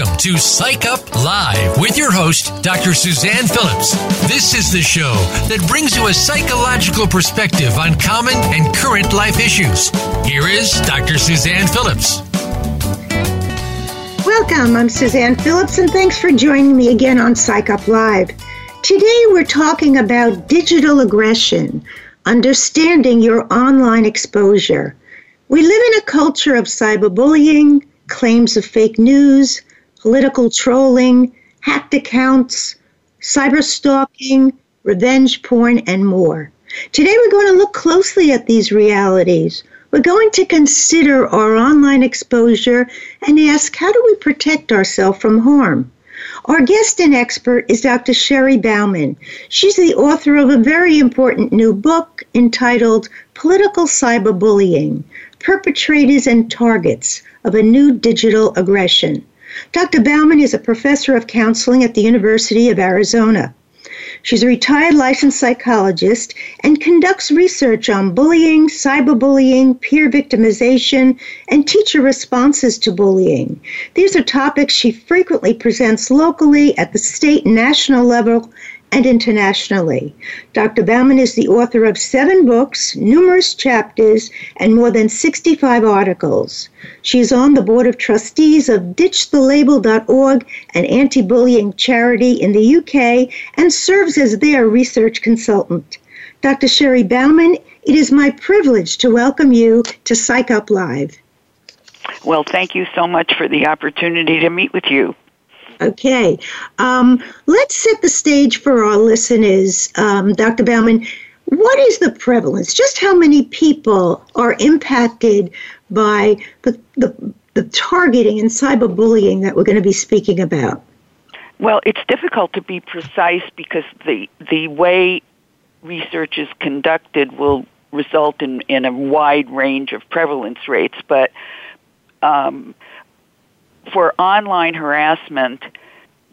Welcome to Psych Up Live with your host, Dr. Suzanne Phillips. This is the show that brings you a psychological perspective on common and current life issues. Here is Dr. Suzanne Phillips. Welcome, I'm Suzanne Phillips, and thanks for joining me again on Psych Up Live. Today we're talking about digital aggression, understanding your online exposure. We live in a culture of cyberbullying, claims of fake news, political trolling, hacked accounts, cyber stalking, revenge porn, and more. Today we're going to look closely at these realities. We're going to consider our online exposure and ask how do we protect ourselves from harm? Our guest and expert is Dr. Sheri Bauman. She's the author of a very important new book entitled Political Cyberbullying Perpetrators and Targets of a New Digital Aggression. Dr. Bauman is a professor of counseling at the University of Arizona. She's a retired licensed psychologist and conducts research on bullying, cyberbullying, peer victimization, and teacher responses to bullying. These are topics she frequently presents locally at the state and national level and internationally. Dr. Bauman is the author of seven books, numerous chapters, and more than 65 articles. She is on the board of trustees of ditchthelabel.org, an anti bullying charity in the UK, and serves as their research consultant. Dr. Sheri Bauman, it is my privilege to welcome you to Psych Up Live. Well, thank you so much for the opportunity to meet with you. Okay. Um, let's set the stage for our listeners, um, Dr. Bauman. What is the prevalence? Just how many people are impacted by the, the, the targeting and cyberbullying that we're going to be speaking about? Well, it's difficult to be precise because the the way research is conducted will result in, in a wide range of prevalence rates. But um, for online harassment,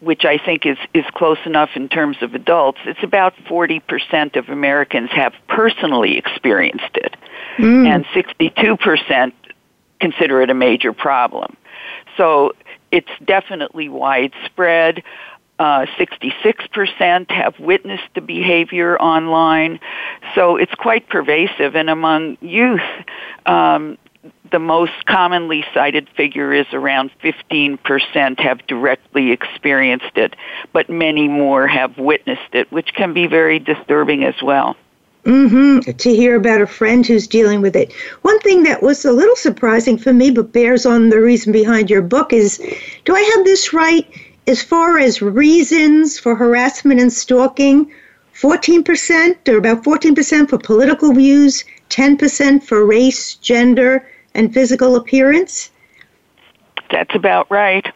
which I think is, is close enough in terms of adults, it's about 40% of Americans have personally experienced it, mm. and 62% consider it a major problem. So it's definitely widespread. Uh, 66% have witnessed the behavior online. So it's quite pervasive. And among youth, um, the most commonly cited figure is around 15% have directly experienced it, but many more have witnessed it, which can be very disturbing as well. Mm-hmm. To hear about a friend who's dealing with it. One thing that was a little surprising for me, but bears on the reason behind your book, is do I have this right? As far as reasons for harassment and stalking, 14%, or about 14% for political views, 10% for race, gender, and physical appearance? That's about right.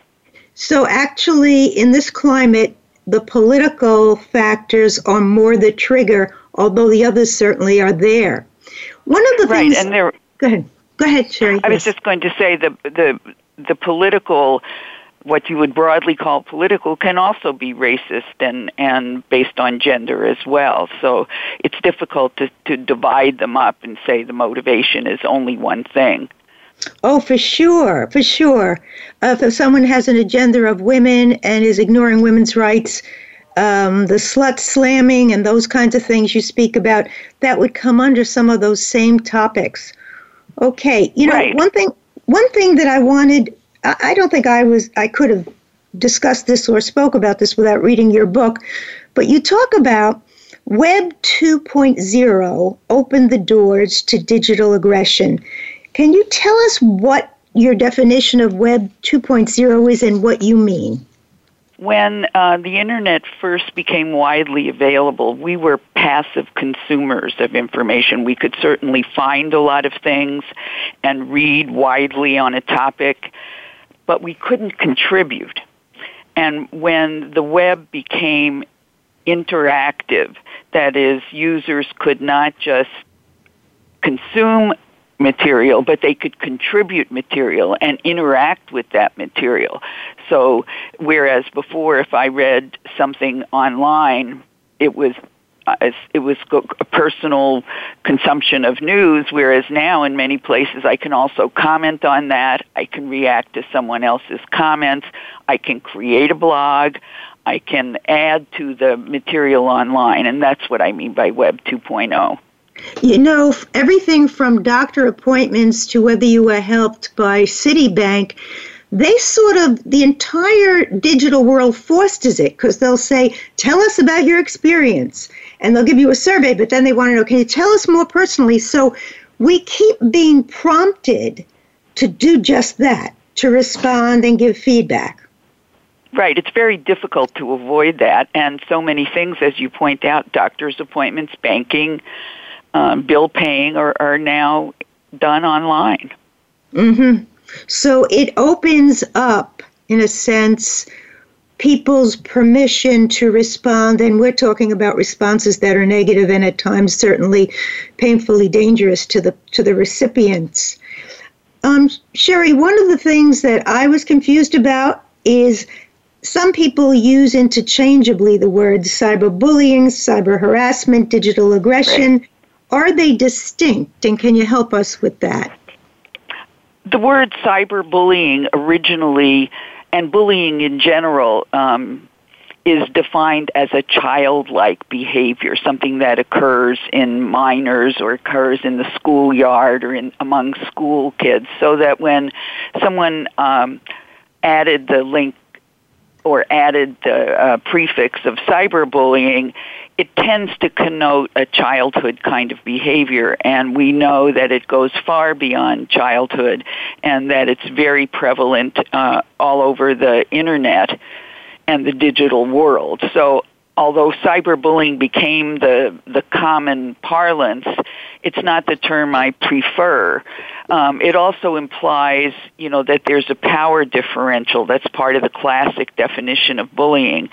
So, actually, in this climate, the political factors are more the trigger, although the others certainly are there. One of the right, things. and there. Go ahead. Go ahead, Sheri. I was just going to say the the the political what you would broadly call political can also be racist and, and based on gender as well. So it's difficult to, to divide them up and say the motivation is only one thing. Oh, for sure, for sure. Uh, if someone has an agenda of women and is ignoring women's rights, um, the slut slamming and those kinds of things you speak about, that would come under some of those same topics. Okay, you know, right. one thing, one thing that I wanted I don't think I was I could have discussed this or spoke about this without reading your book, but you talk about Web 2.0 opened the doors to digital aggression. Can you tell us what your definition of Web 2.0 is and what you mean? When uh, the internet first became widely available, we were passive consumers of information. We could certainly find a lot of things and read widely on a topic but we couldn't contribute. And when the web became interactive. That is, users could not just consume material, but they could contribute material and interact with that material. So, whereas before, if I read something online, it was Uh, it was a personal consumption of news, whereas now in many places I can also comment on that. I can react to someone else's comments. I can create a blog. I can add to the material online, and that's what I mean by Web 2.0. You know, everything from doctor appointments to whether you were helped by Citibank, they sort of, the entire digital world fosters it because they'll say, tell us about your experience. And they'll give you a survey, but then they want to know, can you tell us more personally? So we keep being prompted to do just that, to respond and give feedback. Right. It's very difficult to avoid that. And so many things, as you point out, doctor's appointments, banking, um, bill paying are, are now done online. Mm-hmm. So it opens up, in a sense, people's permission to respond, and we're talking about responses that are negative and at times certainly painfully dangerous to the to the recipients. Um, Sheri, one of the things that I was confused about is some people use interchangeably the words cyberbullying, cyber harassment, digital aggression. Right. Are they distinct, and can you help us with that? The word cyberbullying originally, and bullying in general, um, is defined as a childlike behavior, something that occurs in minors or occurs in the schoolyard or in among school kids. So that when someone um, added the link or added the uh, prefix of cyberbullying, it tends to connote a childhood kind of behavior, and we know that it goes far beyond childhood and that it's very prevalent uh, all over the internet and the digital world. So although cyberbullying became the the common parlance, it's not the term I prefer. Um, it also implies, you know, that there's a power differential. That's part of the classic definition of bullying.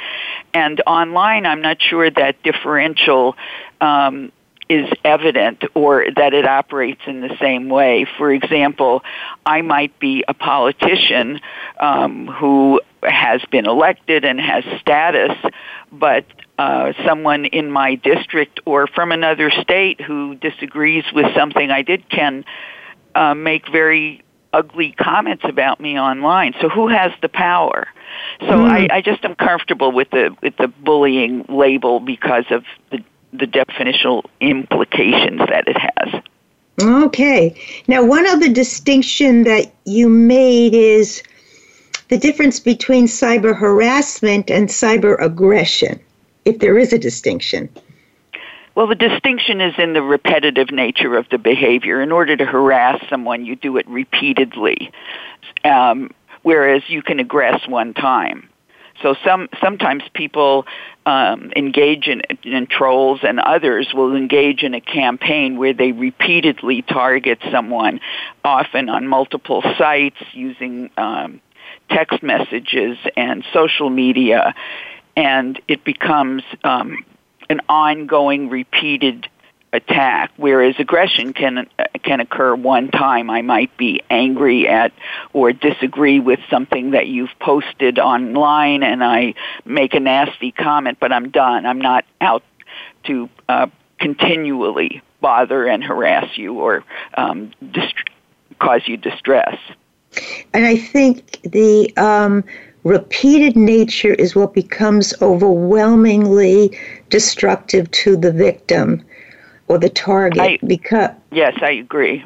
And online, I'm not sure that differential um, is evident or that it operates in the same way. For example, I might be a politician um, who has been elected and has status, but uh, someone in my district or from another state who disagrees with something I did can uh, make very ugly comments about me online. So who has the power? So mm. I, I just am comfortable with the with the bullying label because of the the definitional implications that it has. Okay. Now, one other distinction that you made is the difference between cyber harassment and cyber aggression, if there is a distinction. Well, the distinction is in the repetitive nature of the behavior. In order to harass someone, you do it repeatedly, um, whereas you can aggress one time. So some sometimes people um, engage in, in trolls, and others will engage in a campaign where they repeatedly target someone, often on multiple sites using um, text messages and social media, and it becomes um, an ongoing, repeated attack, whereas aggression can can occur one time. I might be angry at or disagree with something that you've posted online, and I make a nasty comment, but I'm done. I'm not out to uh, continually bother and harass you or um, dist- cause you distress. And I think the um, repeated nature is what becomes overwhelmingly destructive to the victim or the target. I, because yes i agree.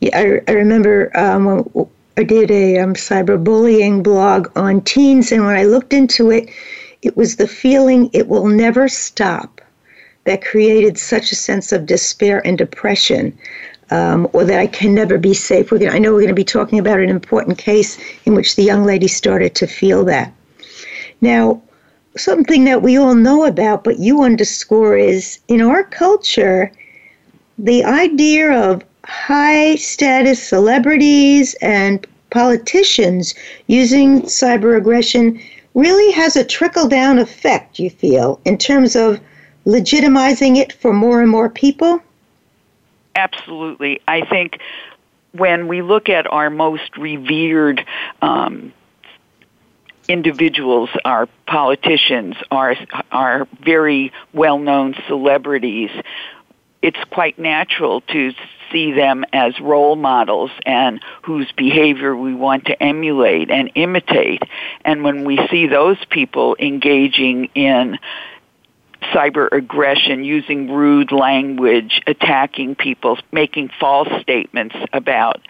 Yeah i, I remember um, i did a um, cyberbullying blog on teens and when i looked into it it was the feeling it will never stop that created such a sense of despair and depression um, or that I can never be safe. We're gonna, I know we're going to be talking about an important case in which the young lady started to feel that. Now, something that we all know about, but you underscore is in our culture, the idea of high status celebrities and politicians using cyber aggression really has a trickle down effect, you feel, in terms of legitimizing it for more and more people? Absolutely. I think when we look at our most revered um, individuals, our politicians, our, our very well known celebrities, it's quite natural to see them as role models and whose behavior we want to emulate and imitate. And when we see those people engaging in cyber aggression, using rude language, attacking people, making false statements about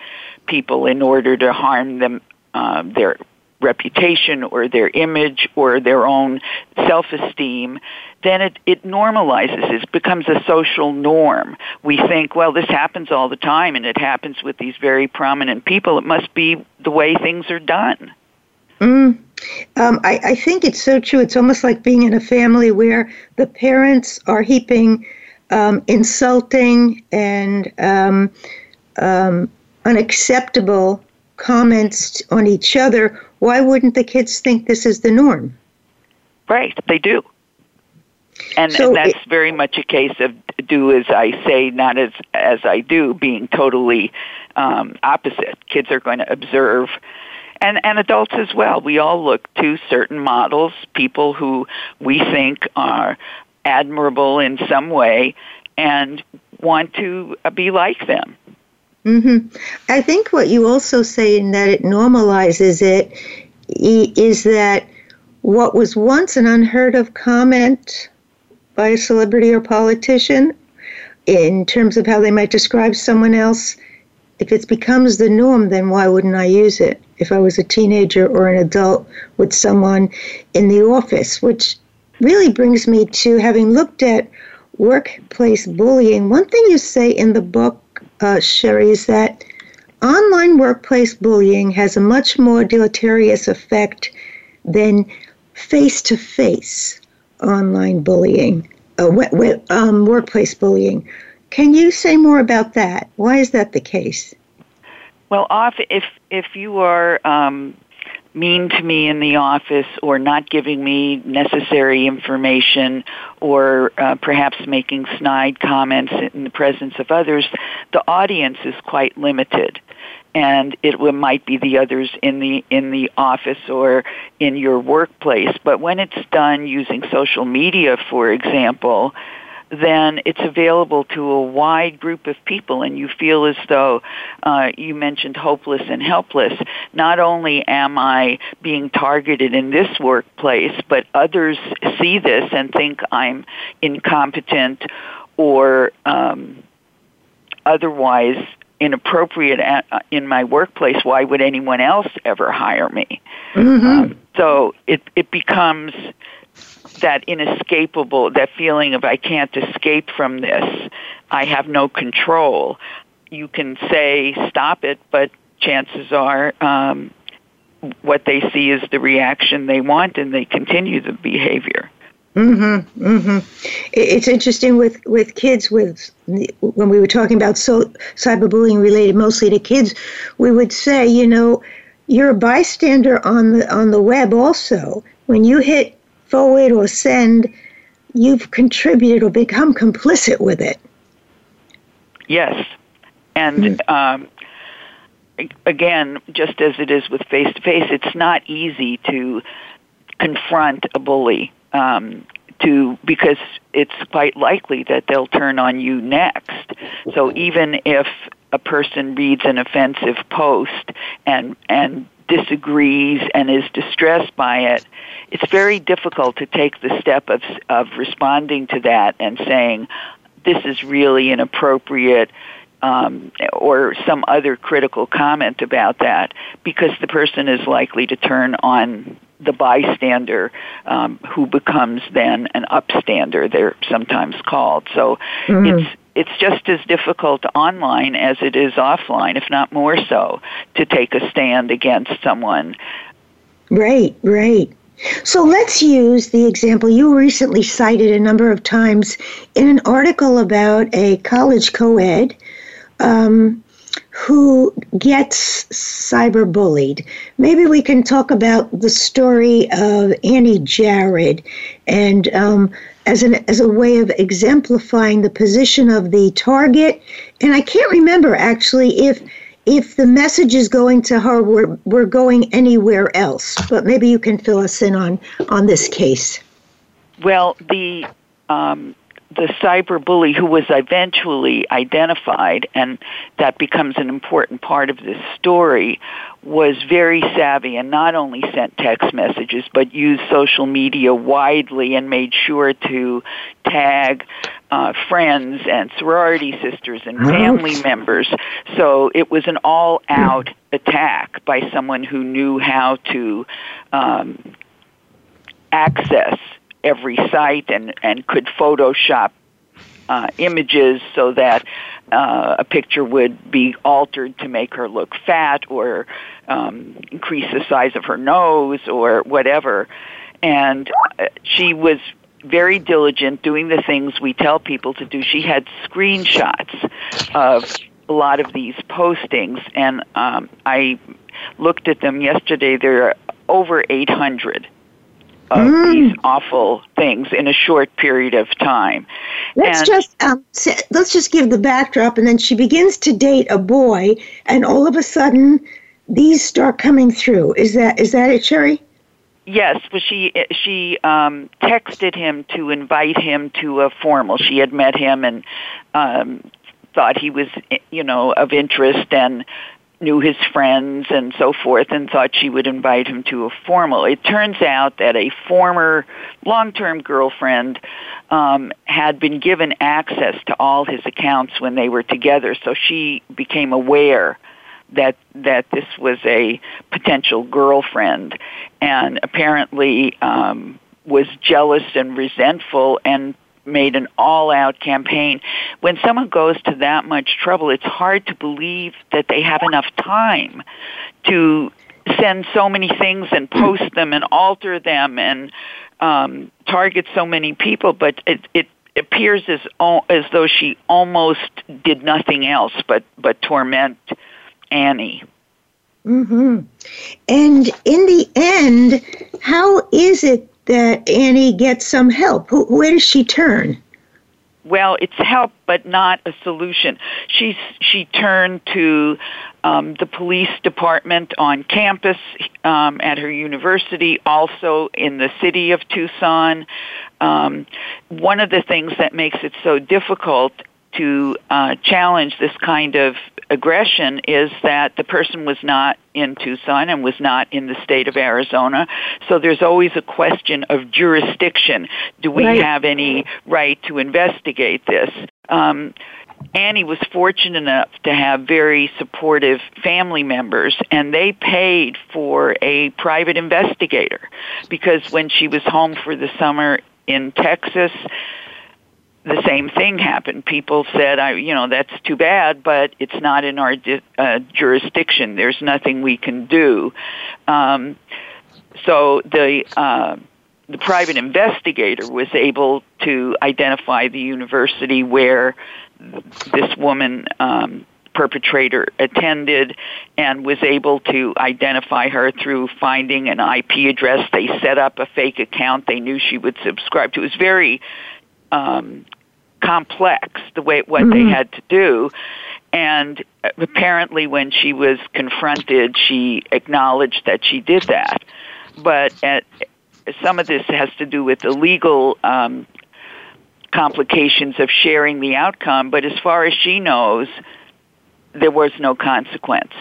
people in order to harm them, uh, their reputation or their image or their own self-esteem, then it, it normalizes. It becomes a social norm. We think, well, this happens all the time and it happens with these very prominent people. It must be the way things are done. Mm. Um, I, I think it's so true. It's almost like being in a family where the parents are heaping um, insulting and um, um unacceptable comments on each other. Why wouldn't the kids think this is the norm? Right, they do. And, so and that's it, very much a case of do as I say, not as as I do, being totally um, opposite. Kids are going to observe and and adults as well. We all look to certain models, people who we think are admirable in some way, and want to be like them. Mm-hmm. I think what you also say in that it normalizes it is that what was once an unheard of comment by a celebrity or politician in terms of how they might describe someone else, if it becomes the norm, then why wouldn't I use it? if I was a teenager or an adult with someone in the office, which really brings me to having looked at workplace bullying. One thing you say in the book, uh, Sheri, is that online workplace bullying has a much more deleterious effect than face to face online bullying, uh, um, workplace bullying. Can you say more about that? Why is that the case? Well, if if you are um, mean to me in the office or not giving me necessary information or uh, perhaps making snide comments in the presence of others, the audience is quite limited. And it might be the others in the in the office or in your workplace. But when it's done using social media, for example, then it's available to a wide group of people and you feel as though uh, you mentioned hopeless and helpless. Not only am I being targeted in this workplace, but others see this and think I'm incompetent or um, otherwise inappropriate at, uh, in my workplace. Why would anyone else ever hire me? Mm-hmm. Um, so it it becomes that inescapable, that feeling of I can't escape from this, I have no control. You can say stop it, but chances are um, what they see is the reaction they want, and they continue the behavior. Mm-hmm. Mm-hmm. It's interesting with with kids. With when we were talking about so cyberbullying related mostly to kids, we would say, you know, you're a bystander on the on the web. Also, when you hit forward or send, you've contributed or become complicit with it. Yes. And hmm. um, again, just as it is with face to face, it's not easy to confront a bully. Um, to because it's quite likely that they'll turn on you next. So even if a person reads an offensive post and and disagrees and is distressed by it, it's very difficult to take the step of, of responding to that and saying, this is really inappropriate, um, or some other critical comment about that, because the person is likely to turn on the bystander um, who becomes then an upstander they're sometimes called so mm-hmm. it's it's just as difficult online as it is offline, if not more so, to take a stand against someone. Right, right. So let's use the example you recently cited a number of times in an article about a college co ed um, who gets cyberbullied. Maybe we can talk about the story of Annie Jared and um, as, an, as a way of exemplifying the position of the target. And I can't remember actually if if the message is going to her, we're, we're going anywhere else. But maybe you can fill us in on, on this case. Well, the um, the cyber bully who was eventually identified, and that becomes an important part of this story, was very savvy and not only sent text messages but used social media widely and made sure to tag uh, friends and sorority sisters and family members. So it was an all out attack by someone who knew how to um, access every site and, and could Photoshop uh, images so that uh, a picture would be altered to make her look fat or um, increase the size of her nose or whatever. And uh, she was very diligent doing the things we tell people to do. She had screenshots of a lot of these postings, and um, I looked at them yesterday. There are over 800 of mm. these awful things in a short period of time. Let's and just um, let's just give the backdrop, and then she begins to date a boy, and all of a sudden, these start coming through. Is that is that it, Sheri? Yes, but she she um, texted him to invite him to a formal. She had met him and um, thought he was, you know, of interest, and knew his friends and so forth and thought she would invite him to a formal. It turns out that a former long-term girlfriend um, had been given access to all his accounts when they were together, so she became aware that that this was a potential girlfriend, and apparently um, was jealous and resentful and made an all out campaign. When someone goes to that much trouble, it's hard to believe that they have enough time to send so many things and post them and alter them and um, target so many people. But it, it appears as as though she almost did nothing else but but torment Annie. Hmm. And in the end, how is it that Annie gets some help. Where does she turn? Well, it's help, but not a solution. She she turned to um, the police department on campus um, at her university, also in the city of Tucson. Um, one of the things that makes it so difficult to uh, challenge this kind of aggression is that the person was not in Tucson and was not in the state of Arizona. So there's always a question of jurisdiction. Do we right. have any right to investigate this? Um, Annie was fortunate enough to have very supportive family members, and they paid for a private investigator because when she was home for the summer in Texas, the same thing happened. People said, "I, you know, that's too bad, but it's not in our di- uh, jurisdiction. There's nothing we can do." Um, so the uh, the private investigator was able to identify the university where this woman um, perpetrator attended and was able to identify her through finding an IP address. They set up a fake account they knew she would subscribe to. It was very um, complex the way what mm-hmm. they had to do. And apparently when she was confronted she acknowledged that she did that. But at, some of this has to do with the legal um, complications of sharing the outcome. But as far as she knows there was no consequence.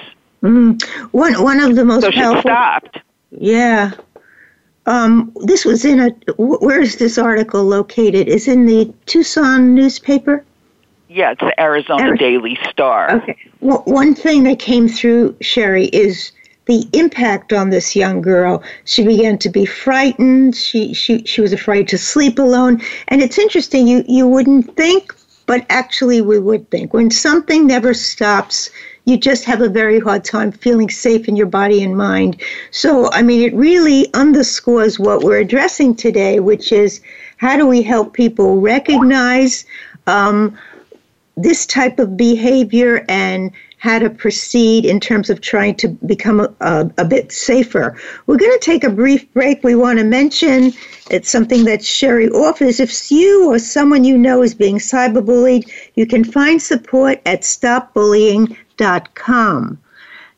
Mm. one one of the most so powerful, she stopped. Yeah um, this was in a. Where is this article located? Is in the Tucson newspaper. Yeah, it's the Arizona Ari- Daily Star. Okay. Well, one thing that came through Sheri is the impact on this young girl. She began to be frightened. She she she was afraid to sleep alone. And it's interesting. You you wouldn't think, but actually we would think when something never stops you just have a very hard time feeling safe in your body and mind. So, I mean, it really underscores what we're addressing today, which is how do we help people recognize um, this type of behavior and how to proceed in terms of trying to become a, a, a bit safer. We're going to take a brief break. We want to mention it's something that Sheri offers. If you or someone you know is being cyberbullied, you can find support at stopbullying.com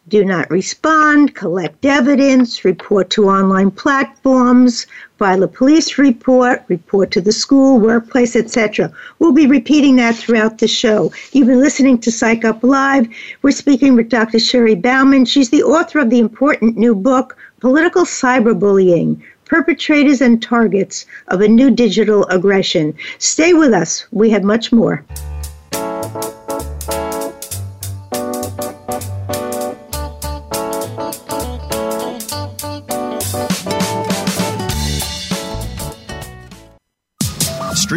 do not respond, collect evidence, report to online platforms, file a police report, report to the school, workplace, etc. We'll be repeating that throughout the show. You've been listening to Psych Up Live. We're speaking with Dr. Sheri Bauman. She's the author of the important new book, Political Cyberbullying Perpetrators and Targets of a New Digital Aggression. Stay with us. We have much more.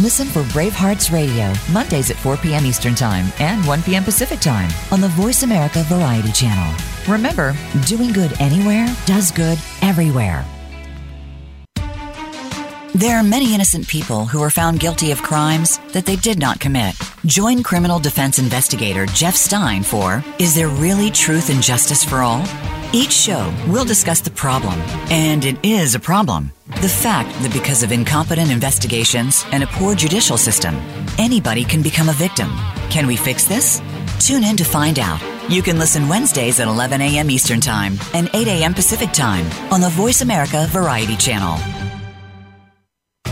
Listen for Bravehearts Radio, Mondays at 4 p.m. Eastern Time and 1 p.m. Pacific Time on the Voice America Variety Channel. Remember, doing good anywhere does good everywhere. There are many innocent people who are found guilty of crimes that they did not commit. Join criminal defense investigator Jeff Stein for Is There Really Truth and Justice for All? Each show, we'll discuss the problem, and it is a problem. The fact that because of incompetent investigations and a poor judicial system, anybody can become a victim. Can we fix this? Tune in to find out. You can listen Wednesdays at 11 a.m. Eastern Time and 8 a.m. Pacific Time on the Voice America Variety Channel.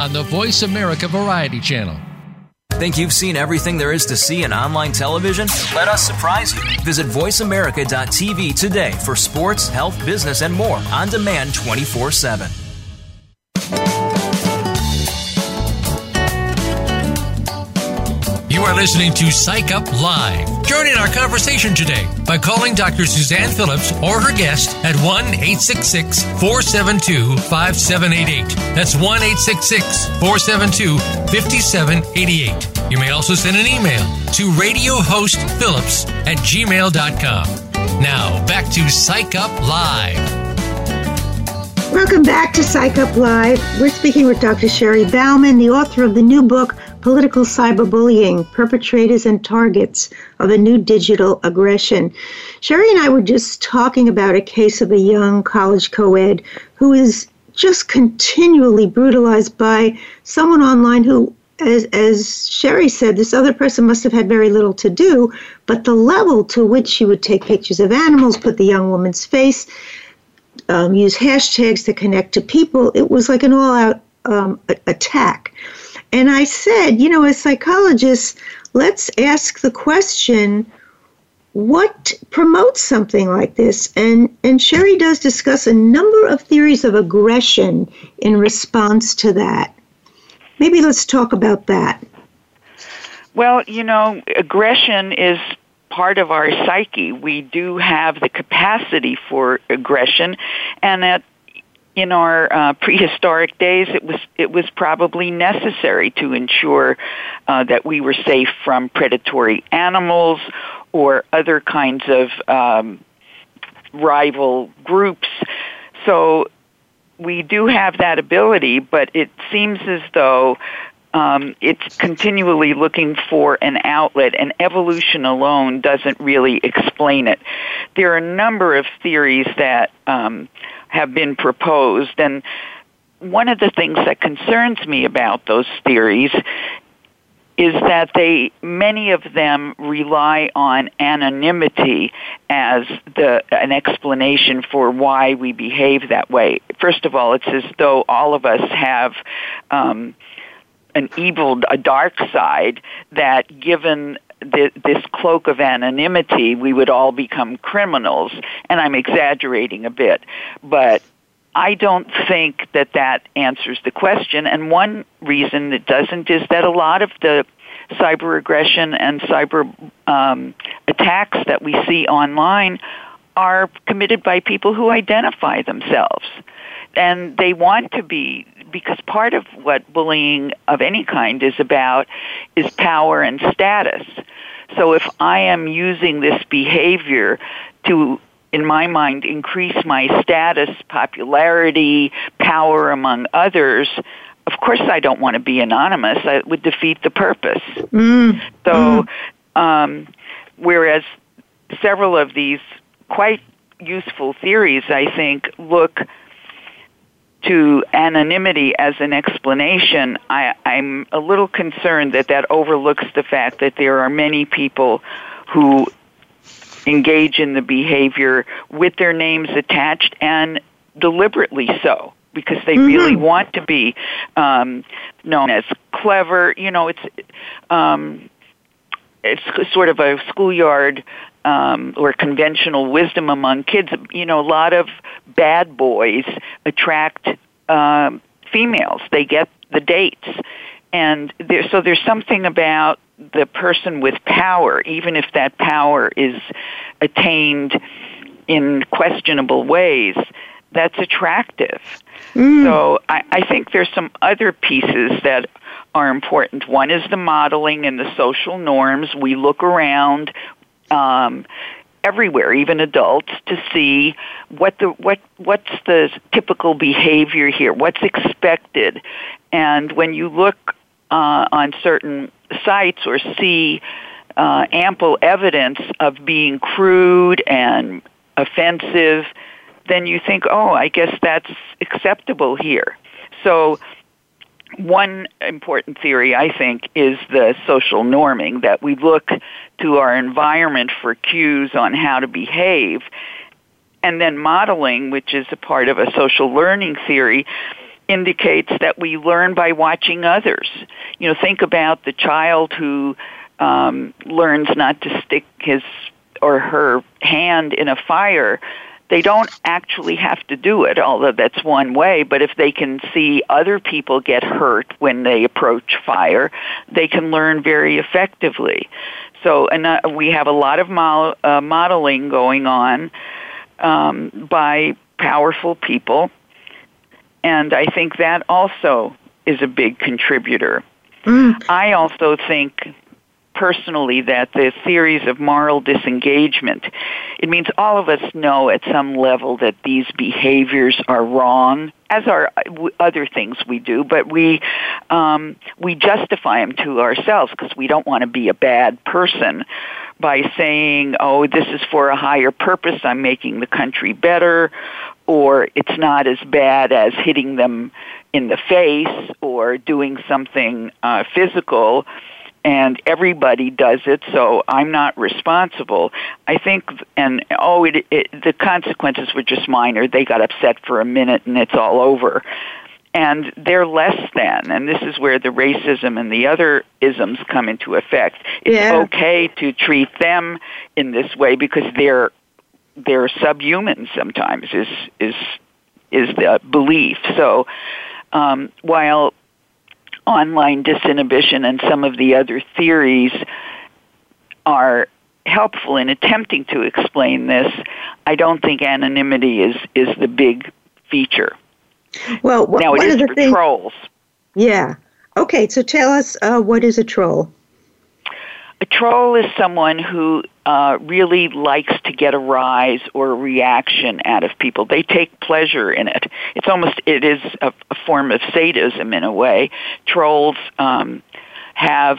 on the Voice America Variety Channel. Think you've seen everything there is to see in online television? Let us surprise you. Visit VoiceAmerica.tv today for sports, health, business, and more on demand 24 7. Are listening to Psych Up Live. Join in our conversation today by calling Dr. Suzanne Phillips or her guest at 1 866 472 5788. That's 1 866 472 5788. You may also send an email to radiohostphillips at gmail.com. Now, back to Psych Up Live. Welcome back to Psych Up Live. We're speaking with Dr. Sheri Bauman, the author of the new book, political cyberbullying, perpetrators and targets of a new digital aggression. Sheri and I were just talking about a case of a young college co ed who is just continually brutalized by someone online who as, as Sheri said, this other person must have had very little to do, but the level to which she would take pictures of animals, put the young woman's face, um, use hashtags to connect to people, it was like an all out um, attack. And I said, you know, as psychologists, let's ask the question what promotes something like this? And, and Sheri does discuss a number of theories of aggression in response to that. Maybe let's talk about that. Well, you know, aggression is part of our psyche. We do have the capacity for aggression, and that in our uh, prehistoric days, it was it was probably necessary to ensure uh, that we were safe from predatory animals or other kinds of um, rival groups. So we do have that ability, but it seems as though um, it's continually looking for an outlet, and evolution alone doesn't really explain it. There are a number of theories that um, have been proposed. And one of the things that concerns me about those theories is that they many of them rely on anonymity as the an explanation for why we behave that way. First of all, it's as though all of us have um, an evil, a dark side that, given the, this cloak of anonymity, we would all become criminals. And I'm exaggerating a bit, but I don't think that that answers the question. And one reason it doesn't is that a lot of the cyber aggression and cyber um, attacks that we see online are committed by people who identify themselves. And they want to be, because part of what bullying of any kind is about is power and status. So if I am using this behavior to in my mind, increase my status, popularity, power among others, of course I don't want to be anonymous. It would defeat the purpose. Mm. So, mm. Um, whereas several of these quite useful theories, I think, look to anonymity as an explanation, I, I'm a little concerned that that overlooks the fact that there are many people who engage in the behavior with their names attached and deliberately so because they mm-hmm. really want to be um, known as clever. You know, it's um, it's sort of a schoolyard um, or conventional wisdom among kids. You know, a lot of bad boys attract um, females. They get the dates, and there, so there's something about the person with power, even if that power is attained in questionable ways, that's attractive. Mm. So I, I think there's some other pieces that are important. One is the modeling and the social norms. We look around um, everywhere, even adults, to see what the what what's the typical behavior here, what's expected, and when you look uh, on certain sites or see uh, ample evidence of being crude and offensive, then you think, oh, I guess that's acceptable here. So, one important theory, I think, is the social norming that we look to our environment for cues on how to behave. And then modeling, which is a part of a social learning theory, indicates that we learn by watching others. You know, think about the child who um, learns not to stick his or her hand in a fire. They don't actually have to do it, although that's one way, but if they can see other people get hurt when they approach fire, they can learn very effectively. So, and uh, we have a lot of mo- uh, modeling going on um, by powerful people and I think that also is a big contributor. Mm. I also think personally that the theories of moral disengagement, it means all of us know at some level that these behaviors are wrong, as are other things we do, but we um, we justify them to ourselves because we don't want to be a bad person by saying, "Oh, this is for a higher purpose. I'm making the country better," or it's not as bad as hitting them in the face or doing something uh, physical and everybody does it so i'm not responsible i think and oh it, it the consequences were just minor they got upset for a minute and it's all over and they're less than and this is where the racism and the other isms come into effect it's yeah. okay to treat them in this way because they're they're subhuman sometimes is is is the belief. So um, while online disinhibition and some of the other theories are helpful in attempting to explain this, I don't think anonymity is is the big feature. Well, wh- now it is for things, trolls. Yeah. Okay, so tell us uh, what is a troll? A troll is someone who uh, really likes to get a rise or a reaction out of people. They take pleasure in it. It's almost it is a, a form of sadism in a way. Trolls um, have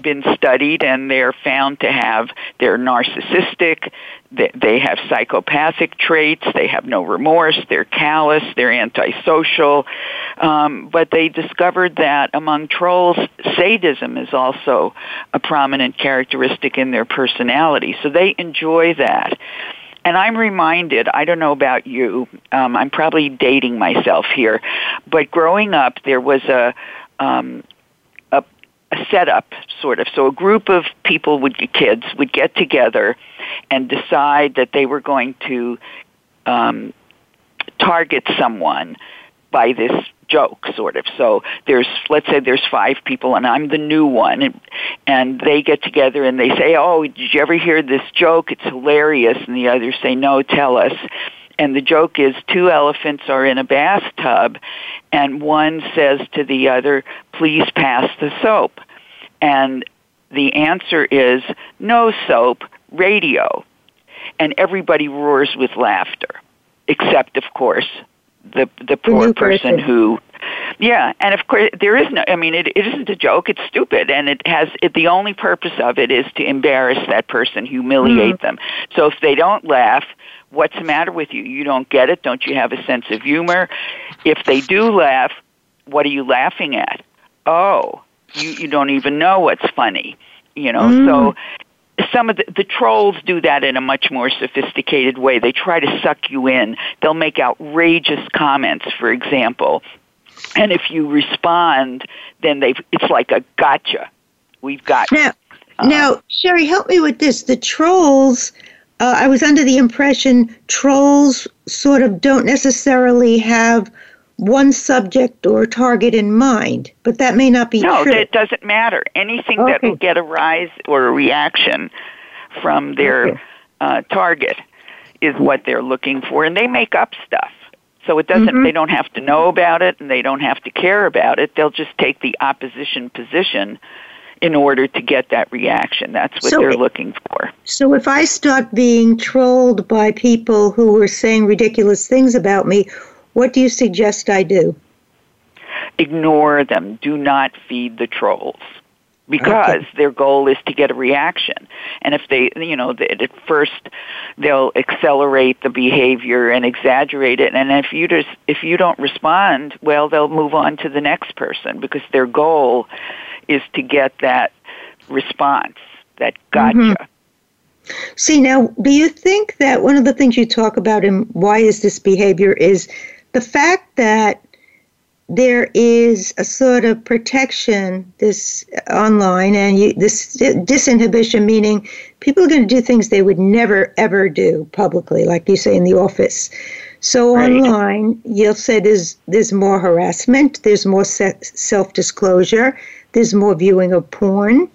been studied and they're found to have they're narcissistic they have psychopathic traits they have no remorse they're callous they're antisocial. Um, but they discovered that among trolls sadism is also a prominent characteristic in their personality. So they enjoy that. And I'm reminded, I don't know about you, um, I'm probably dating myself here, but growing up, there was a, um, a, setup, sort of. So a group of people, would kids, would get together and decide that they were going to um, target someone by this joke sort of. So there's let's say there's five people and i'm the new one and, and they get together and they say oh did you ever hear this joke? It's hilarious. And the others say no tell us and the joke is two elephants are in a bathtub and one says to the other please pass the soap. And the answer is no soap radio. And everybody roars with laughter except of course the the poor person, person. who yeah and of course there is no i mean it, it isn't a joke it's stupid and it has it, the only purpose of it is to embarrass that person humiliate mm-hmm. them so if they don't laugh what's the matter with you you don't get it don't you have a sense of humor if they do laugh what are you laughing at oh you you don't even know what's funny you know mm. so some of the, the trolls do that in a much more sophisticated way. They try to suck you in. They'll make outrageous comments, for example, and if you respond, then they it's like a gotcha. We've got now. Uh, now, Sheri, help me with this. The trolls. Uh, I was under the impression trolls sort of don't necessarily have one subject or target in mind, but that may not be no, true. No, that doesn't matter. Anything okay. that will get a rise or a reaction from their okay. uh, target is what they're looking for, and they make up stuff. So it doesn't. Mm-hmm. They don't have to know about it, and they don't have to care about it. They'll just take the opposition position in order to get that reaction. That's what so, they're looking for. So if I start being trolled by people who are saying ridiculous things about me, what do you suggest I do? Ignore them. Do not feed the trolls because their goal is to get a reaction. And if they, you know, at first they'll accelerate the behavior and exaggerate it, and if you just if you don't respond, well, they'll move on to the next person because their goal is to get that response, that gotcha. Mm-hmm. See, now, do you think that one of the things you talk about in why is this behavior is the fact that there is a sort of protection this online and you, this disinhibition meaning people are going to do things they would never ever do publicly like you say in the office so right. online you'll say there's there's more harassment there's more self-disclosure there's more viewing of porn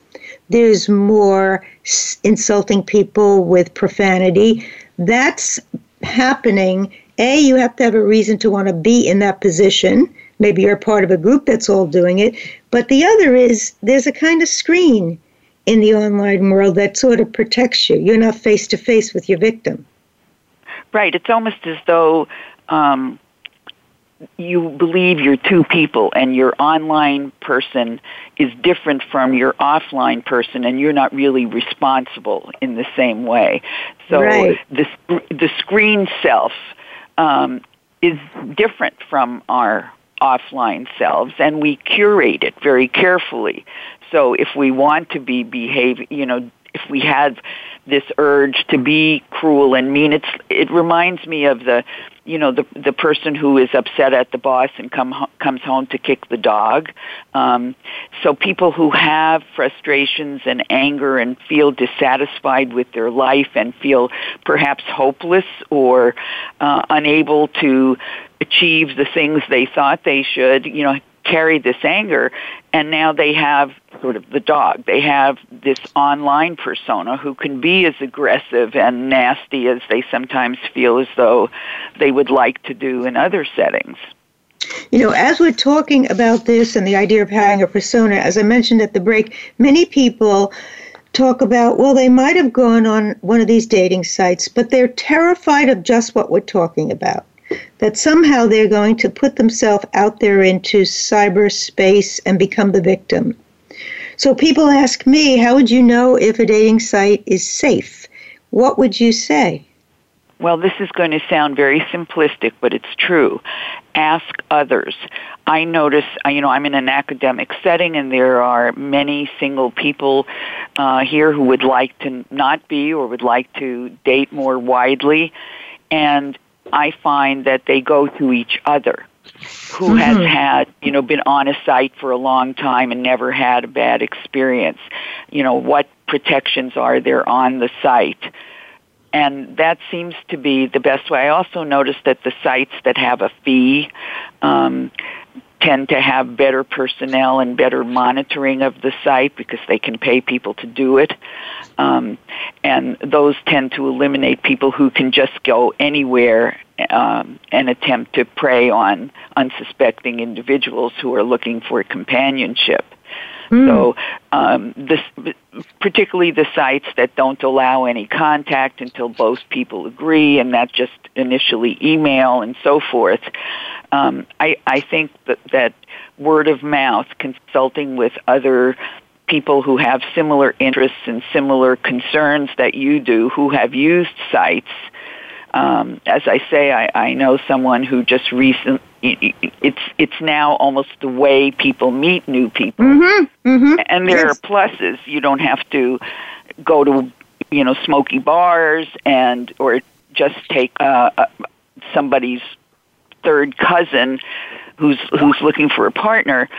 there's more insulting people with profanity that's happening a, you have to have a reason to want to be in that position. Maybe you're part of a group that's all doing it. But the other is there's a kind of screen in the online world that sort of protects you. You're not face to face with your victim. Right. It's almost as though um, you believe you're two people and your online person is different from your offline person and you're not really responsible in the same way. So right. the, the screen self um, is different from our offline selves and we curate it very carefully. So if we want to be behave, you know, if we have this urge to be cruel and mean, it's it reminds me of the you know the the person who is upset at the boss and come comes home to kick the dog. Um, so people who have frustrations and anger and feel dissatisfied with their life and feel perhaps hopeless or uh, unable to achieve the things they thought they should, you know, carry this anger and now they have sort of the dog. They have this online persona who can be as aggressive and nasty as they sometimes feel as though they would like to do in other settings. You know, as we're talking about this and the idea of having a persona, as I mentioned at the break, many people talk about, well, they might have gone on one of these dating sites, but they're terrified of just what we're talking about that somehow they're going to put themselves out there into cyberspace and become the victim. So people ask me, how would you know if a dating site is safe? What would you say? Well, this is going to sound very simplistic, but it's true. Ask others. I notice, uh, you know, I'm in an academic setting and there are many single people uh, here who would like to not be or would like to date more widely. And I find that they go to each other who mm-hmm. has had, you know, been on a site for a long time and never had a bad experience. You know, what protections are there on the site? And that seems to be the best way. I also noticed that the sites that have a fee um, tend to have better personnel and better monitoring of the site because they can pay people to do it. Um, and those tend to eliminate people who can just go anywhere um, and attempt to prey on unsuspecting individuals who are looking for companionship. Mm. So, um, this, particularly the sites that don't allow any contact until both people agree, and that just initially email and so forth. Um, I, I think that, that word of mouth, consulting with other people who have similar interests and similar concerns that you do, who have used sites. Um, as I say, I, I know someone who just recently it's it's now almost the way people meet new people, mm-hmm, mm-hmm. and there yes. are pluses. You don't have to go to you know smoky bars and or just take uh, uh somebody's third cousin who's who's looking for a partner.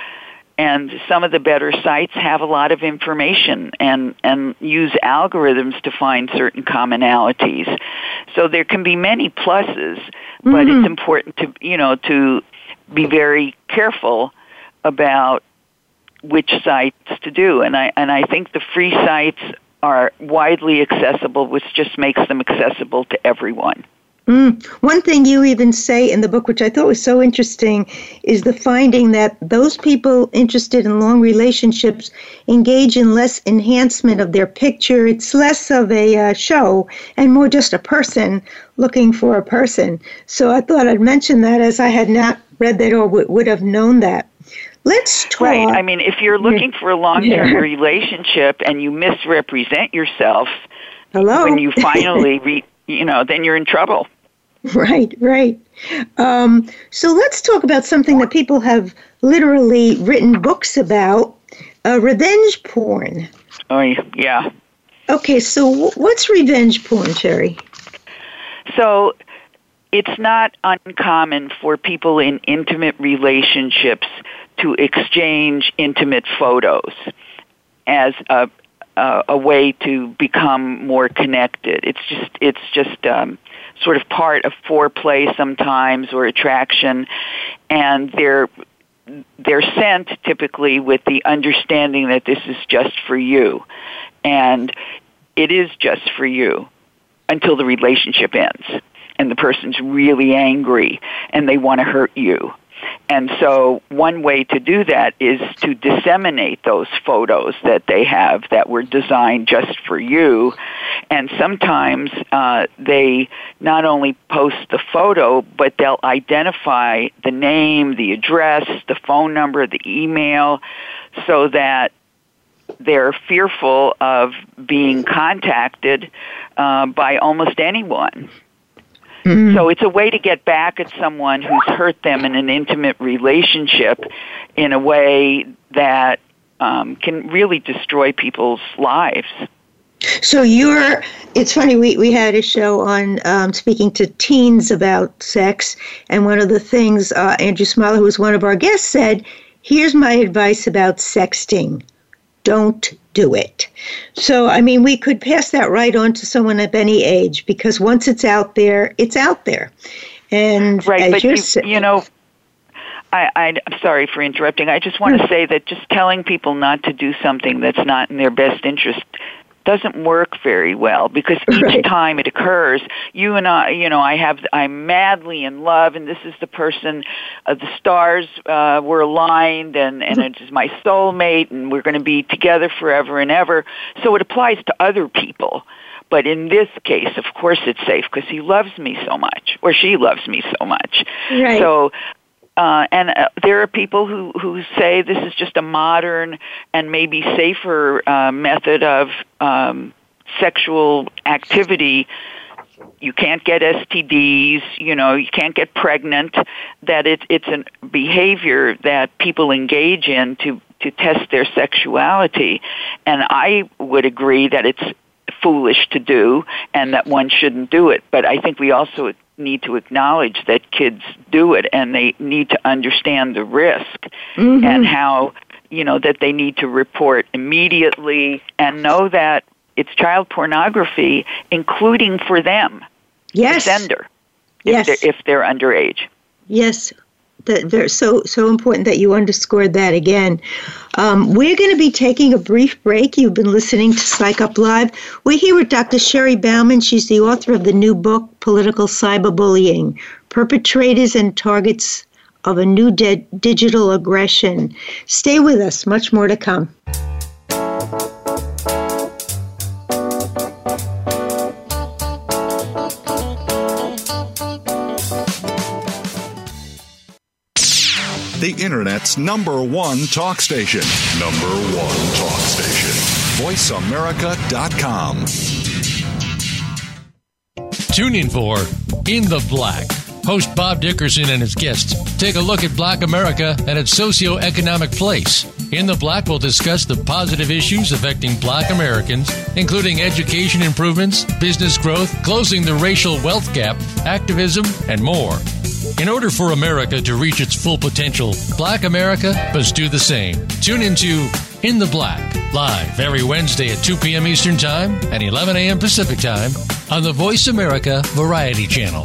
And some of the better sites have a lot of information and and use algorithms to find certain commonalities. So there can be many pluses but mm-hmm. it's important to you know to be very careful about which sites to do. And i and i think the free sites are widely accessible which just makes them accessible to everyone Mm. One thing you even say in the book, which I thought was so interesting, is the finding that those people interested in long relationships engage in less enhancement of their picture. It's less of a uh, show and more just a person looking for a person. So I thought I'd mention that as I had not read that or w- would have known that. Let's talk. Right. I mean, if you're looking for a long term yeah. relationship and you misrepresent yourself, Hello? when you finally re- you know, then you're in trouble. Right, right. Um, so let's talk about something that people have literally written books about uh, revenge porn. Oh, yeah. Okay, so what's revenge porn, Sheri? So it's not uncommon for people in intimate relationships to exchange intimate photos as a, a, a way to become more connected. It's just it's just um, sort of part of foreplay sometimes or attraction, and they're they're sent typically with the understanding that this is just for you, and it is just for you until the relationship ends and the person's really angry and they want to hurt you and so one way to do that is to disseminate those photos that they have that were designed just for you. And sometimes uh, they not only post the photo, but they'll identify the name, the address, the phone number, the email, so that they're fearful of being contacted uh, by almost anyone. Mm-hmm. So it's a way to get back at someone who's hurt them in an intimate relationship in a way that um, can really destroy people's lives. So you're, it's funny, we, we had a show on um, speaking to teens about sex, and one of the things uh, Andrew Smiler, who was one of our guests, said, here's my advice about sexting. Don't do it. So, I mean, we could pass that right on to someone of any age because once it's out there, it's out there. And right, but you, you know, I, I, am sorry for interrupting. I just want to hmm. say that just telling people not to do something that's not in their best interest doesn't work very well because each right. time it occurs, you and I, you know, I have, I'm madly in love, and this is the person, uh, the stars uh, were aligned, and and it is my soulmate, and we're going to be together forever and ever. So it applies to other people. But in this case, of course, it's safe because he loves me so much, or she loves me so much. Right. So uh, and uh, there are people who who say this is just a modern and maybe safer uh, method of um, sexual activity you can't get STDs, you know, you can't get pregnant, that it's it's a behavior that people engage in to to test their sexuality. And I would agree that it's foolish to do and that one shouldn't do it. But I think we also need to acknowledge that kids do it and they need to understand the risk mm-hmm. and how you know that they need to report immediately and know that it's child pornography, including for them, yes. the sender, yes. if they're, if they're underage. Yes, that they're so so important that you underscored that again. Um, we're going to be taking a brief break. You've been listening to Psych Up Live. We're here with Dr. Sheri Bauman. She's the author of the new book, Political Cyberbullying: Perpetrators and Targets of a New De- Digital Aggression. Stay with us. Much more to come. The Internet's number one talk station. Number one talk station. VoiceAmerica.com. Tune in for In the Black. Host Bob Dickerson and his guests take a look at Black America and its socioeconomic place. In the Black, we'll discuss the positive issues affecting Black Americans, including education improvements, business growth, closing the racial wealth gap, activism, and more. In order for America to reach its full potential, Black America must do the same. Tune into In the Black, live every Wednesday at 2 p.m. Eastern Time and 11 a.m. Pacific Time on the Voice America Variety Channel.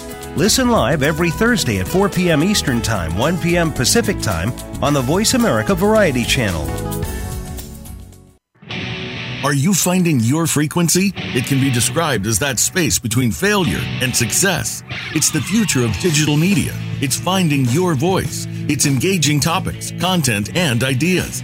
Listen live every Thursday at 4 p.m. Eastern Time, 1 p.m. Pacific Time on the Voice America Variety Channel. Are you finding your frequency? It can be described as that space between failure and success. It's the future of digital media. It's finding your voice. It's engaging topics, content, and ideas.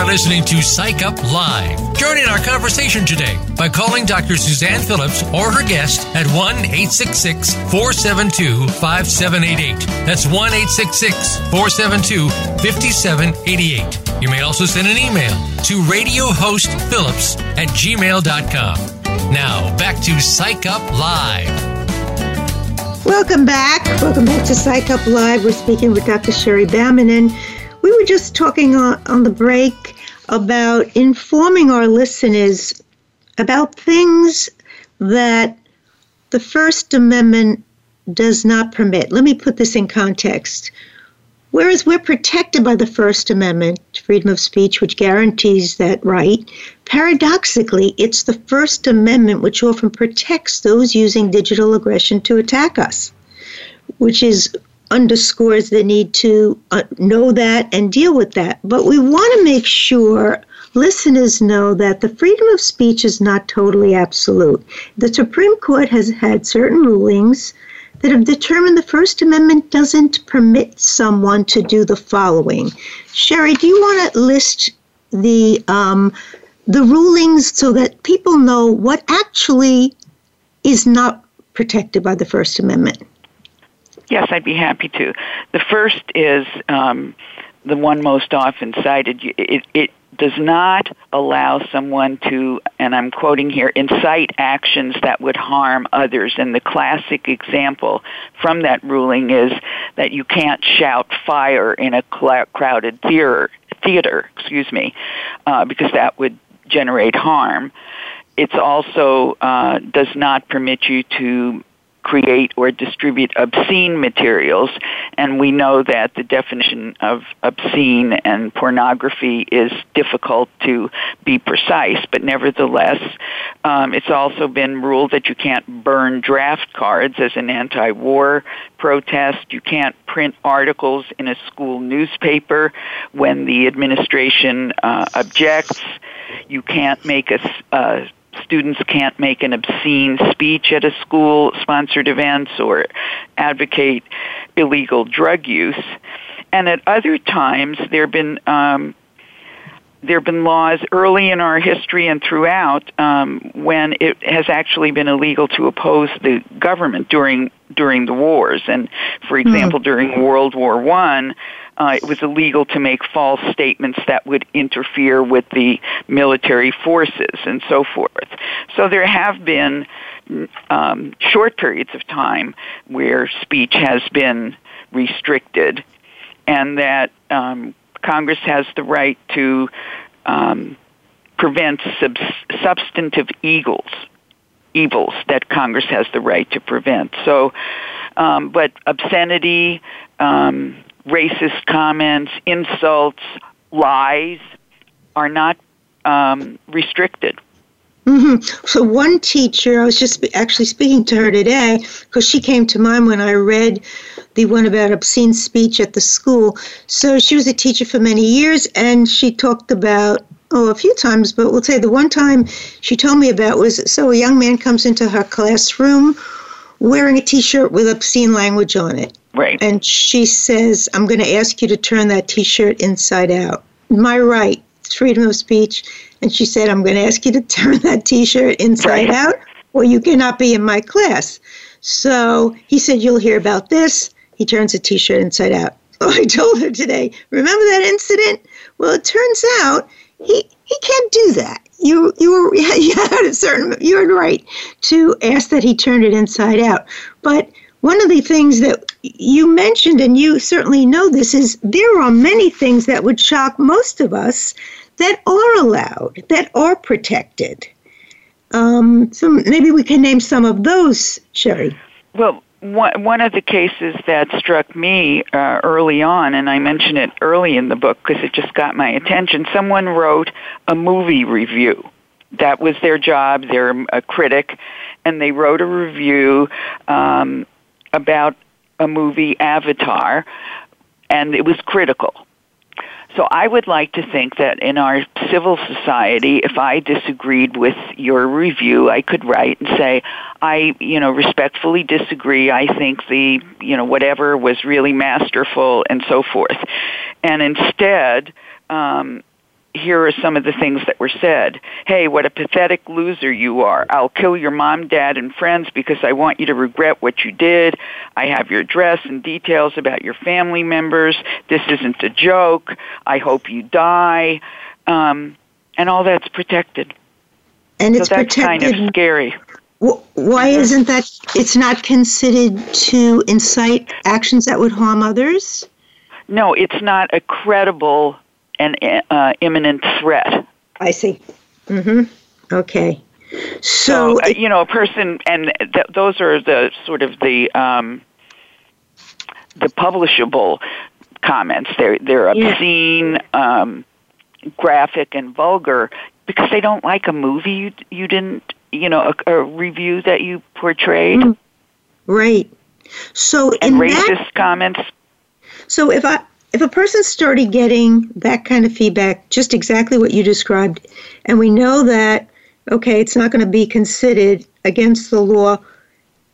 Are listening to Psych Up Live. Join in our conversation today by calling Dr. Suzanne Phillips or her guest at 1 866 472 5788. That's 1 866 472 5788. You may also send an email to radiohostphillips at gmail.com. Now, back to Psych Up Live. Welcome back. Welcome back to Psych Up Live. We're speaking with Dr. Sheri Bauman, and we were just talking on, on the break about informing our listeners about things that the First Amendment does not permit. Let me put this in context. Whereas we're protected by the First Amendment, freedom of speech, which guarantees that right, paradoxically, it's the First Amendment which often protects those using digital aggression to attack us, which is underscores the need to uh, know that and deal with that. But we want to make sure listeners know that the freedom of speech is not totally absolute. The Supreme Court has had certain rulings that have determined the First Amendment doesn't permit someone to do the following. Sheri, do you want to list the um, the rulings so that people know what actually is not protected by the First Amendment? Yes, I'd be happy to. The first is um, the one most often cited, it, it does not allow someone to, and I'm quoting here, incite actions that would harm others. And the classic example from that ruling is that you can't shout fire in a crowded theater, theater, excuse me, uh, because that would generate harm. It also uh, does not permit you to create or distribute obscene materials, and we know that the definition of obscene and pornography is difficult to be precise, but nevertheless, um, it's also been ruled that you can't burn draft cards as an anti-war protest. You can't print articles in a school newspaper when the administration uh, objects. You can't make a, a students can't make an obscene speech at a school sponsored events or advocate illegal drug use. And at other times, there have been um, there have been laws early in our history and throughout um, when it has actually been illegal to oppose the government during during the wars. And for example, mm-hmm. during World War One, uh, it was illegal to make false statements that would interfere with the military forces and so forth. So there have been um, short periods of time where speech has been restricted, and that um, Congress has the right to um, prevent sub- substantive evils evils that Congress has the right to prevent. So, um, but obscenity, um, racist comments, insults, lies are not um, restricted. Mm-hmm. So one teacher, I was just actually speaking to her today because she came to mind when I read the one about obscene speech at the school. So she was a teacher for many years, and she talked about oh a few times, but we'll say the one time she told me about was so a young man comes into her classroom wearing a T-shirt with obscene language on it. Right. And she says, I'm going to ask you to turn that t shirt inside out. My right, freedom of speech. And she said, I'm going to ask you to turn that t shirt inside right. out, or you cannot be in my class. So he said, You'll hear about this. He turns the t shirt inside out. So I told her today, Remember that incident? Well, it turns out he, he can't do that. You you were you had a certain you were right to ask that he turn it inside out. But one of the things that you mentioned, and you certainly know this, is there are many things that would shock most of us that are allowed, that are protected. Um, so maybe we can name some of those, Sheri. Well, one, one of the cases that struck me uh, early on, and I mention it early in the book because it just got my attention, someone wrote a movie review. That was their job. They're a critic, and they wrote a review um, about a movie, Avatar, and it was critical. So I would like to think that in our civil society, if I disagreed with your review, I could write and say, I, you know, respectfully disagree. I think the, you know, whatever was really masterful and so forth. And instead, um, here are some of the things that were said. Hey, what a pathetic loser you are. I'll kill your mom, dad, and friends because I want you to regret what you did. I have your address and details about your family members. This isn't a joke. I hope you die. Um, and all that's protected. And it's so that's protected. kind of scary. Why isn't that? It's not considered to incite actions that would harm others? No, it's not a credible an uh, imminent threat. I see. Mm-hmm. Okay. So, so uh, you know, a person, and th- those are the sort of the um, the publishable comments. They're they're obscene, yeah. um, graphic, and vulgar because they don't like a movie you you didn't you know a, a review that you portrayed. Mm. Right. So and racist that, comments. So if I if a person started getting that kind of feedback, just exactly what you described, and we know that, okay, it's not going to be considered against the law,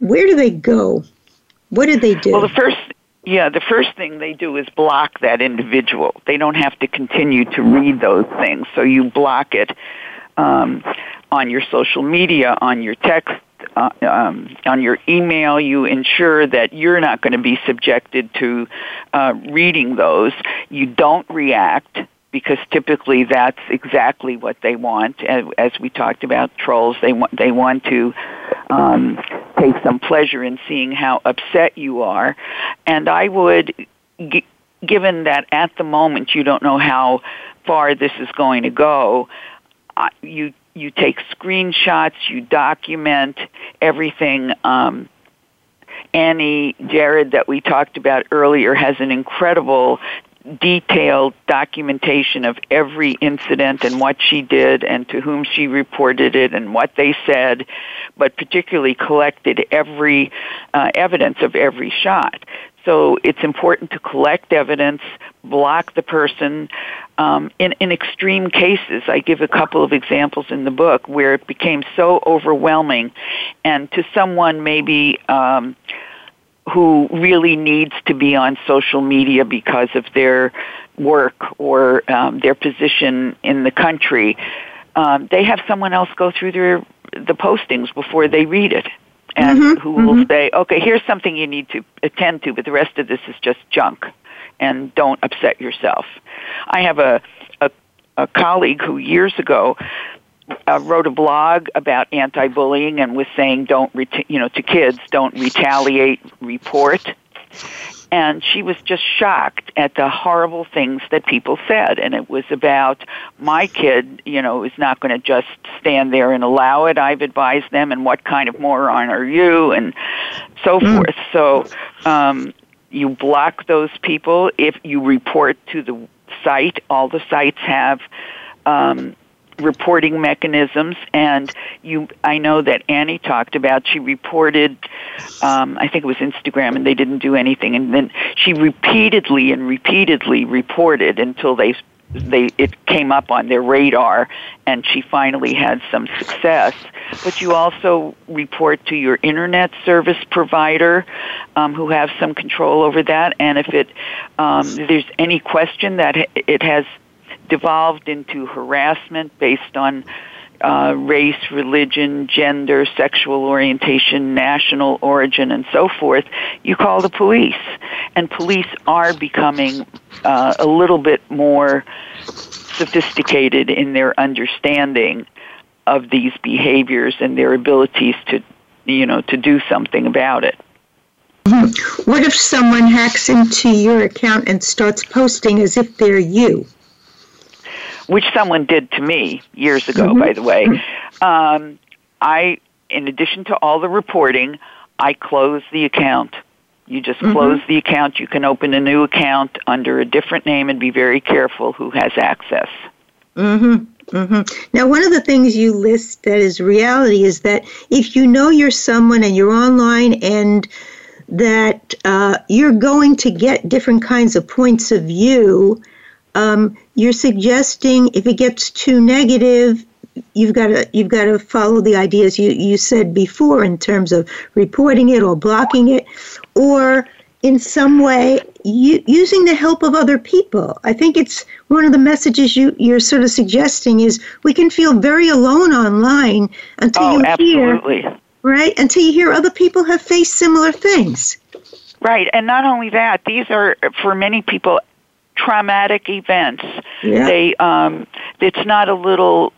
where do they go? What do they do? Well, the first, yeah, the first thing they do is block that individual. They don't have to continue to read those things, so you block it um, on your social media, on your text uh, um, on your email, you ensure that you're not going to be subjected to uh, reading those. You don't react because typically that's exactly what they want. As we talked about trolls, they want they want to um, take some pleasure in seeing how upset you are, and I would. G- given that at the moment you don't know how far this is going to go, you you take screenshots, you document everything. Um, Annie Jared that we talked about earlier has an incredible detailed documentation of every incident and what she did and to whom she reported it and what they said, but particularly collected every uh, evidence of every shot. So it's important to collect evidence, block the person. Um, in, in extreme cases, I give a couple of examples in the book where it became so overwhelming, and to someone maybe um, who really needs to be on social media because of their work or um, their position in the country, um, they have someone else go through their the postings before they read it and mm-hmm, who will mm-hmm. say, okay, here's something you need to attend to, but the rest of this is just junk, and don't upset yourself. I have a, a, a colleague who years ago uh, wrote a blog about anti-bullying and was saying, don't, reta- you know, to kids, don't retaliate, report and she was just shocked at the horrible things that people said. And it was about my kid you know is not going to just stand there and allow it. I've advised them and what kind of moron are you? And so mm. forth. So um you block those people. If you report to the site all the sites have um reporting mechanisms and you I know that Annie talked about she reported um I think it was Instagram and they didn't do anything and then she repeatedly and repeatedly reported until they they it came up on their radar and she finally had some success. But you also report to your internet service provider um, who have some control over that and if it um, there's any question that it has devolved into harassment based on uh, race, religion, gender, sexual orientation, national origin, and so forth, you call the police. And police are becoming uh, a little bit more sophisticated in their understanding of these behaviors and their abilities to, you know, to do something about it. Mm-hmm. What if someone hacks into your account and starts posting as if they're you? Which someone did to me years ago, mm-hmm. by the way. Um, I, in addition to all the reporting, I closed the account. You just mm-hmm. close the account. You can open a new account under a different name and be very careful who has access. Mm-hmm. Mm-hmm. Now, one of the things you list that is reality is that if you know you're someone and you're online and that uh, you're going to get different kinds of points of view, um, you're suggesting if it gets too negative, you've got to you've got to follow the ideas you, you said before in terms of reporting it or blocking it, or in some way you, using the help of other people. I think it's one of the messages you, you're sort of suggesting is we can feel very alone online until oh, you absolutely. hear right until you hear other people have faced similar things. Right, and not only that, these are for many people traumatic events. Yeah. They um, it's not a little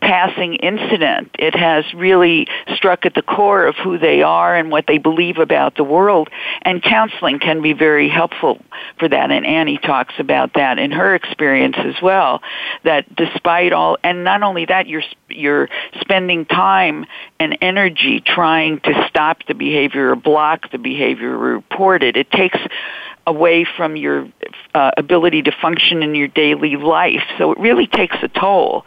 passing incident. It has really struck at the core of who they are and what they believe about the world. And counseling can be very helpful for that. And Annie talks about that in her experience as well. That despite all, and not only that, you're you're spending time and energy trying to stop the behavior or block the behavior reported. It takes away from your uh, ability to function in your daily life. So it really takes a toll.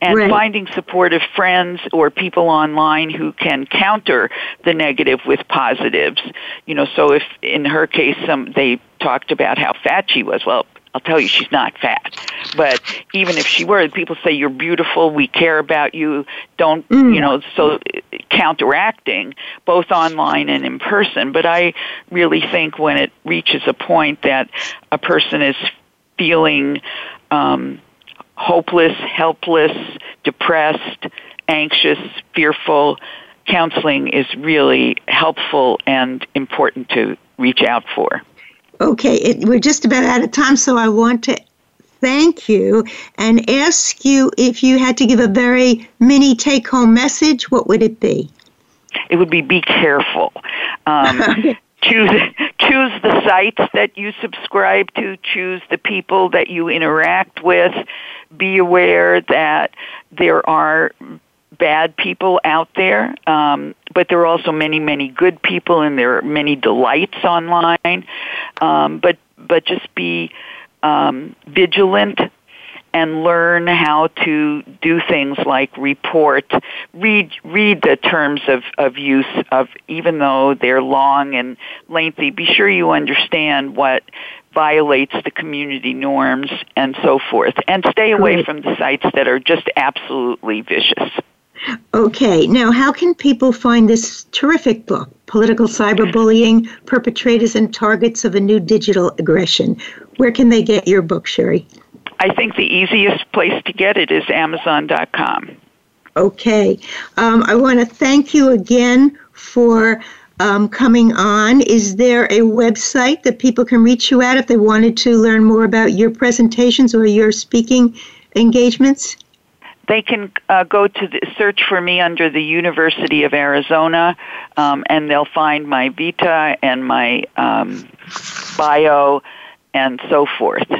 And right. finding supportive friends or people online who can counter the negative with positives. You know, so if in her case some they talked about how fat she was, well, I'll tell you, she's not fat. But even if she were, people say you're beautiful. We care about you. Don't mm. you know? So counteracting both online and in person. But I really think when it reaches a point that a person is feeling um, hopeless, helpless, depressed, anxious, fearful, counseling is really helpful and important to reach out for. Okay, it, we're just about out of time, so I want to thank you and ask you if you had to give a very mini take home message, what would it be? It would be be careful. Um, choose choose the sites that you subscribe to choose the people that you interact with be aware that there are bad people out there, um, but there are also many, many good people, and there are many delights online. Um, but but just be um, vigilant and learn how to do things like report, read read the terms of, of use of even though they're long and lengthy. Be sure you understand what violates the community norms and so forth, and stay away from the sites that are just absolutely vicious. Okay, now how can people find this terrific book, Political Cyberbullying Perpetrators and Targets of a New Digital Aggression? Where can they get your book, Sheri? I think the easiest place to get it is Amazon.com. Okay. Um, I want to thank you again for um, coming on. Is there a website that people can reach you at if they wanted to learn more about your presentations or your speaking engagements? They can uh, go to the, search for me under the University of Arizona, um, and they'll find my vita and my um, bio and so forth.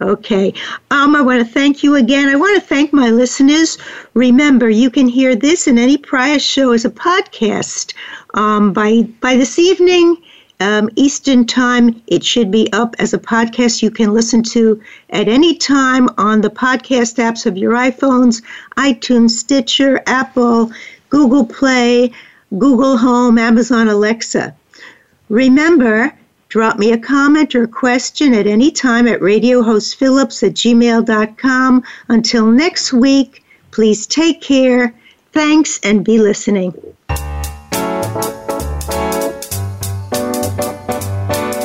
Okay. Um, I want to thank you again. I want to thank my listeners. Remember, you can hear this and any prior show as a podcast um, by by this evening. Um, Eastern Time. It should be up as a podcast you can listen to at any time on the podcast apps of your iPhones, iTunes, Stitcher, Apple, Google Play, Google Home, Amazon Alexa. Remember, Drop me a comment or question at any time at radiohostphillips at gmail.com. Until next week, please take care. Thanks and be listening.